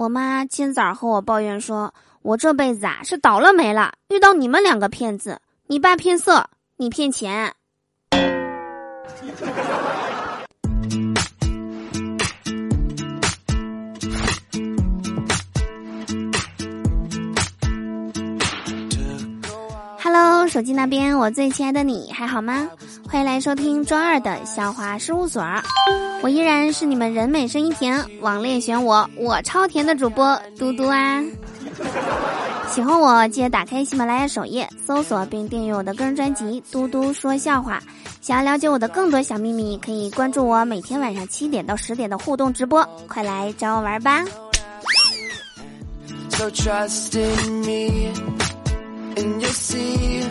我妈今早和我抱怨说，我这辈子啊是倒了霉了，遇到你们两个骗子。你爸骗色，你骗钱。Hello，手机那边，我最亲爱的你还好吗？欢迎来收听周二的笑话事务所，我依然是你们人美声音甜，网恋选我，我超甜的主播嘟嘟啊！喜欢我记得打开喜马拉雅首页，搜索并订阅我的个人专辑《嘟嘟说笑话》。想要了解我的更多小秘密，可以关注我每天晚上七点到十点的互动直播，快来找我玩吧 so trusting me and you see！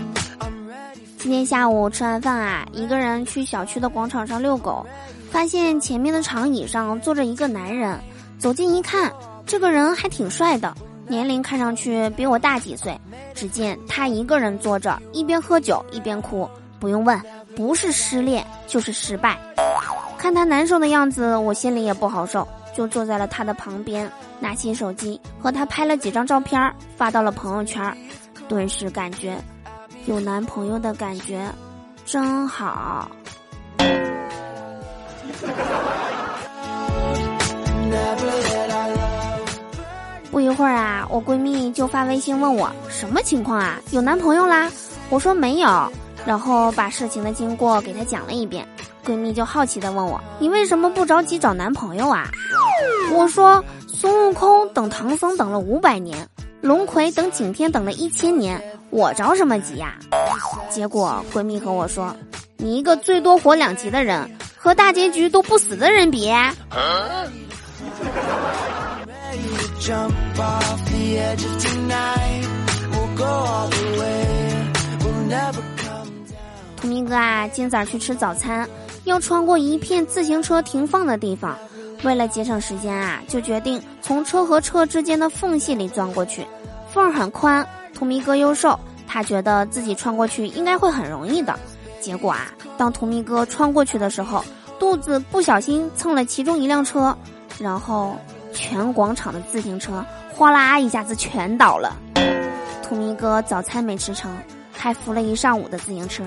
今天下午吃完饭啊，一个人去小区的广场上遛狗，发现前面的长椅上坐着一个男人。走近一看，这个人还挺帅的，年龄看上去比我大几岁。只见他一个人坐着，一边喝酒一边哭。不用问，不是失恋就是失败。看他难受的样子，我心里也不好受，就坐在了他的旁边，拿起手机和他拍了几张照片，发到了朋友圈。顿时感觉。有男朋友的感觉，真好。不一会儿啊，我闺蜜就发微信问我什么情况啊？有男朋友啦？我说没有，然后把事情的经过给她讲了一遍。闺蜜就好奇的问我：“你为什么不着急找男朋友啊？”我说：“孙悟空等唐僧等了五百年，龙葵等景天等了一千年。”我着什么急呀？结果闺蜜和我说：“你一个最多活两集的人，和大结局都不死的人比。”图明哥啊，今早去吃早餐，要穿过一片自行车停放的地方，为了节省时间啊，就决定从车和车之间的缝隙里钻过去，缝很宽。图迷哥又瘦，他觉得自己穿过去应该会很容易的。结果啊，当图迷哥穿过去的时候，肚子不小心蹭了其中一辆车，然后全广场的自行车哗啦一下子全倒了。图迷哥早餐没吃成，还扶了一上午的自行车。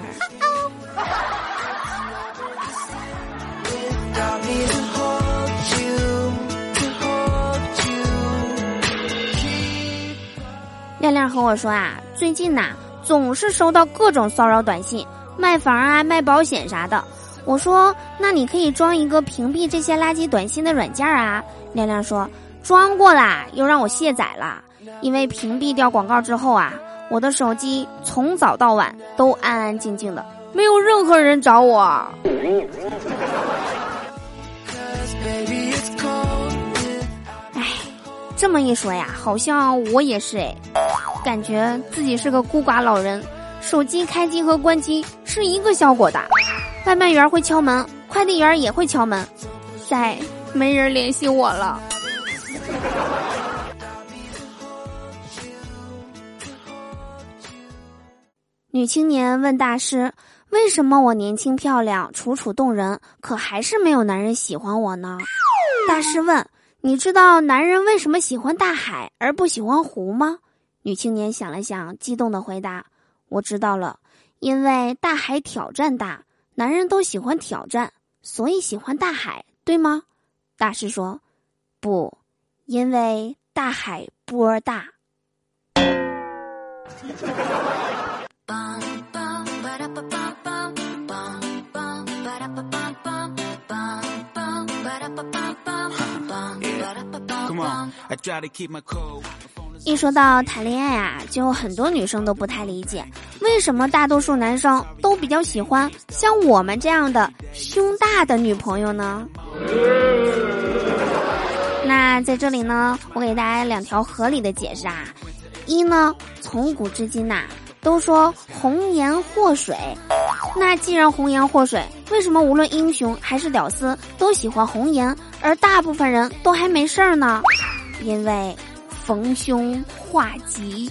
亮亮和我说啊，最近呐总是收到各种骚扰短信，卖房啊、卖保险啥的。我说，那你可以装一个屏蔽这些垃圾短信的软件啊。亮亮说，装过啦，又让我卸载了。因为屏蔽掉广告之后啊，我的手机从早到晚都安安静静的，没有任何人找我。哎，这么一说呀，好像我也是哎。感觉自己是个孤寡老人，手机开机和关机是一个效果的。外卖员会敲门，快递员也会敲门，再没人联系我了。女青年问大师：“为什么我年轻漂亮、楚楚动人，可还是没有男人喜欢我呢？”大师问：“你知道男人为什么喜欢大海而不喜欢湖吗？”女青年想了想，激动的回答：“我知道了，因为大海挑战大，男人都喜欢挑战，所以喜欢大海，对吗？”大师说：“不，因为大海波儿大。”一说到谈恋爱啊，就很多女生都不太理解，为什么大多数男生都比较喜欢像我们这样的胸大的女朋友呢？那在这里呢，我给大家两条合理的解释啊。一呢，从古至今呐，都说红颜祸水，那既然红颜祸水，为什么无论英雄还是屌丝都喜欢红颜，而大部分人都还没事儿呢？因为。逢凶化吉。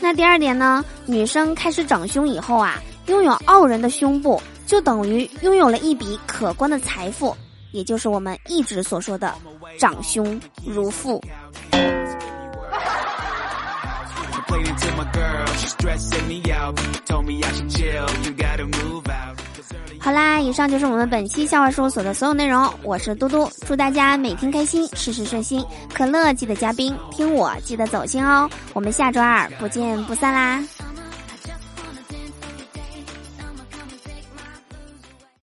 那第二点呢？女生开始长胸以后啊，拥有傲人的胸部，就等于拥有了一笔可观的财富。也就是我们一直所说的长兄如父。好啦，以上就是我们本期笑话事务所的所有内容。我是嘟嘟，祝大家每天开心，事事顺心。可乐记得加冰，听我记得走心哦。我们下周二不见不散啦！